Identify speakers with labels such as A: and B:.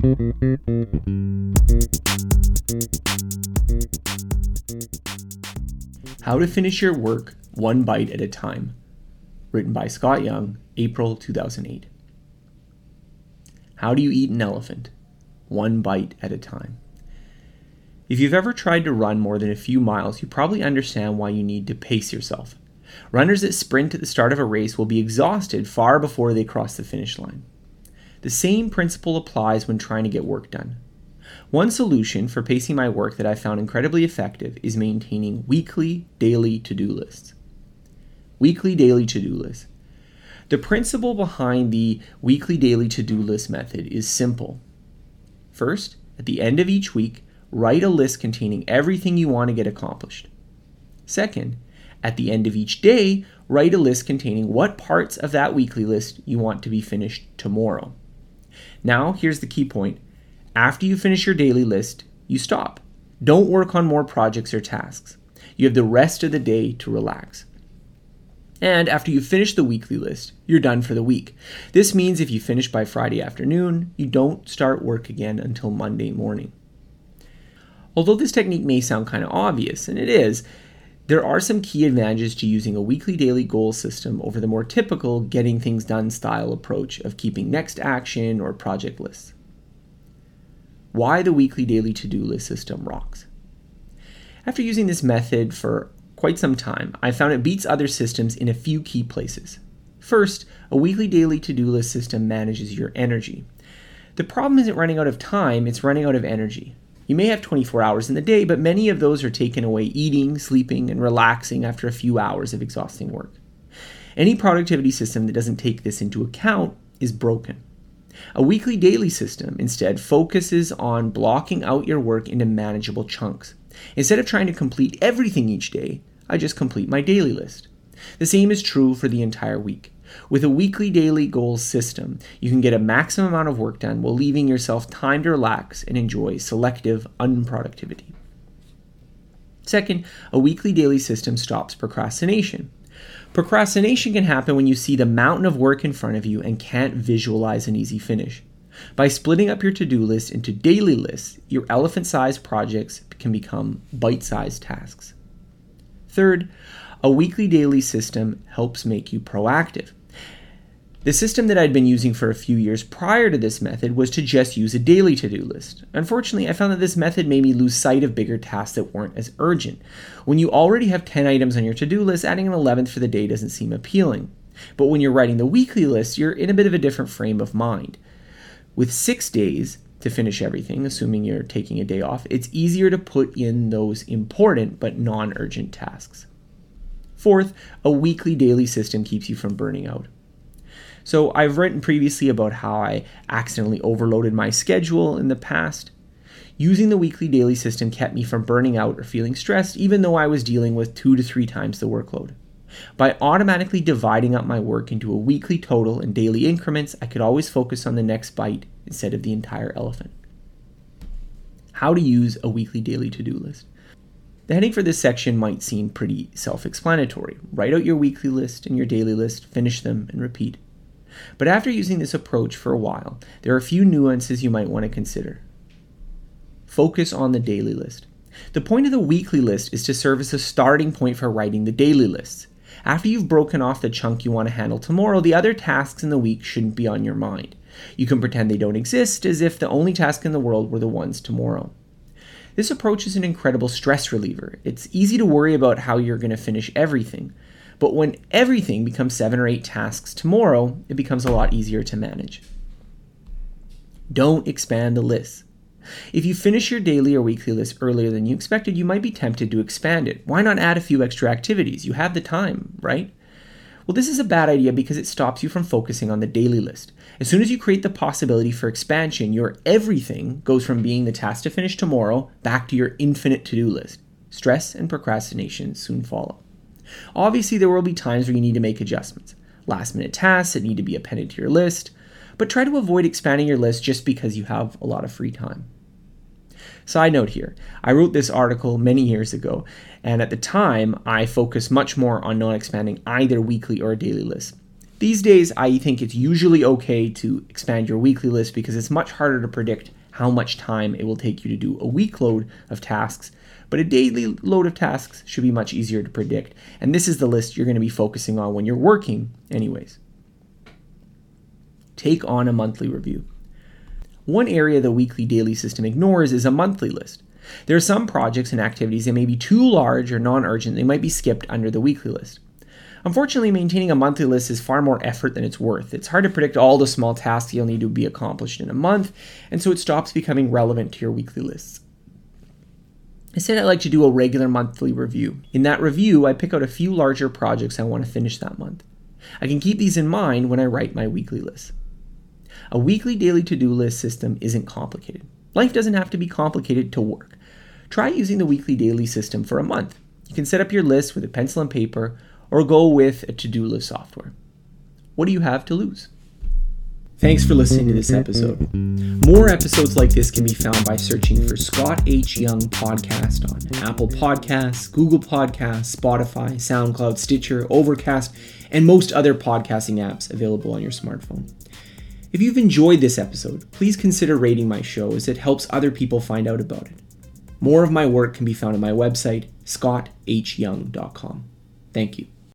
A: How to Finish Your Work One Bite at a Time. Written by Scott Young, April 2008. How do you eat an elephant? One bite at a time. If you've ever tried to run more than a few miles, you probably understand why you need to pace yourself. Runners that sprint at the start of a race will be exhausted far before they cross the finish line. The same principle applies when trying to get work done. One solution for pacing my work that I found incredibly effective is maintaining weekly, daily to do lists. Weekly, daily to do lists. The principle behind the weekly, daily to do list method is simple. First, at the end of each week, write a list containing everything you want to get accomplished. Second, at the end of each day, write a list containing what parts of that weekly list you want to be finished tomorrow. Now, here's the key point. After you finish your daily list, you stop. Don't work on more projects or tasks. You have the rest of the day to relax. And after you finish the weekly list, you're done for the week. This means if you finish by Friday afternoon, you don't start work again until Monday morning. Although this technique may sound kind of obvious, and it is, there are some key advantages to using a weekly daily goal system over the more typical getting things done style approach of keeping next action or project lists. Why the weekly daily to do list system rocks. After using this method for quite some time, I found it beats other systems in a few key places. First, a weekly daily to do list system manages your energy. The problem isn't running out of time, it's running out of energy. You may have 24 hours in the day, but many of those are taken away eating, sleeping, and relaxing after a few hours of exhausting work. Any productivity system that doesn't take this into account is broken. A weekly daily system instead focuses on blocking out your work into manageable chunks. Instead of trying to complete everything each day, I just complete my daily list. The same is true for the entire week. With a weekly daily goals system, you can get a maximum amount of work done while leaving yourself time to relax and enjoy selective unproductivity. Second, a weekly daily system stops procrastination. Procrastination can happen when you see the mountain of work in front of you and can't visualize an easy finish. By splitting up your to do list into daily lists, your elephant sized projects can become bite sized tasks. Third, a weekly daily system helps make you proactive. The system that I'd been using for a few years prior to this method was to just use a daily to do list. Unfortunately, I found that this method made me lose sight of bigger tasks that weren't as urgent. When you already have 10 items on your to do list, adding an 11th for the day doesn't seem appealing. But when you're writing the weekly list, you're in a bit of a different frame of mind. With six days to finish everything, assuming you're taking a day off, it's easier to put in those important but non urgent tasks. Fourth, a weekly daily system keeps you from burning out. So I've written previously about how I accidentally overloaded my schedule in the past. Using the weekly daily system kept me from burning out or feeling stressed, even though I was dealing with two to three times the workload. By automatically dividing up my work into a weekly total and daily increments, I could always focus on the next bite instead of the entire elephant. How to use a weekly daily to do list. The heading for this section might seem pretty self explanatory. Write out your weekly list and your daily list, finish them, and repeat. But after using this approach for a while, there are a few nuances you might want to consider. Focus on the daily list. The point of the weekly list is to serve as a starting point for writing the daily lists. After you've broken off the chunk you want to handle tomorrow, the other tasks in the week shouldn't be on your mind. You can pretend they don't exist as if the only task in the world were the ones tomorrow. This approach is an incredible stress reliever. It's easy to worry about how you're going to finish everything, but when everything becomes seven or eight tasks tomorrow, it becomes a lot easier to manage. Don't expand the list. If you finish your daily or weekly list earlier than you expected, you might be tempted to expand it. Why not add a few extra activities? You have the time, right? Well, this is a bad idea because it stops you from focusing on the daily list. As soon as you create the possibility for expansion, your everything goes from being the task to finish tomorrow back to your infinite to do list. Stress and procrastination soon follow. Obviously, there will be times where you need to make adjustments. Last minute tasks that need to be appended to your list, but try to avoid expanding your list just because you have a lot of free time. Side note here I wrote this article many years ago, and at the time I focused much more on not expanding either weekly or daily lists. These days, I think it's usually okay to expand your weekly list because it's much harder to predict how much time it will take you to do a week load of tasks, but a daily load of tasks should be much easier to predict. And this is the list you're going to be focusing on when you're working, anyways. Take on a monthly review. One area the weekly daily system ignores is a monthly list. There are some projects and activities that may be too large or non urgent, they might be skipped under the weekly list. Unfortunately, maintaining a monthly list is far more effort than it's worth. It's hard to predict all the small tasks you'll need to be accomplished in a month, and so it stops becoming relevant to your weekly lists. Instead, I like to do a regular monthly review. In that review, I pick out a few larger projects I want to finish that month. I can keep these in mind when I write my weekly list. A weekly daily to do list system isn't complicated. Life doesn't have to be complicated to work. Try using the weekly daily system for a month. You can set up your list with a pencil and paper or go with a to do list software. What do you have to lose? Thanks for listening to this episode. More episodes like this can be found by searching for Scott H. Young Podcast on Apple Podcasts, Google Podcasts, Spotify, SoundCloud, Stitcher, Overcast, and most other podcasting apps available on your smartphone. If you've enjoyed this episode, please consider rating my show as it helps other people find out about it. More of my work can be found on my website, scotthyoung.com. Thank you.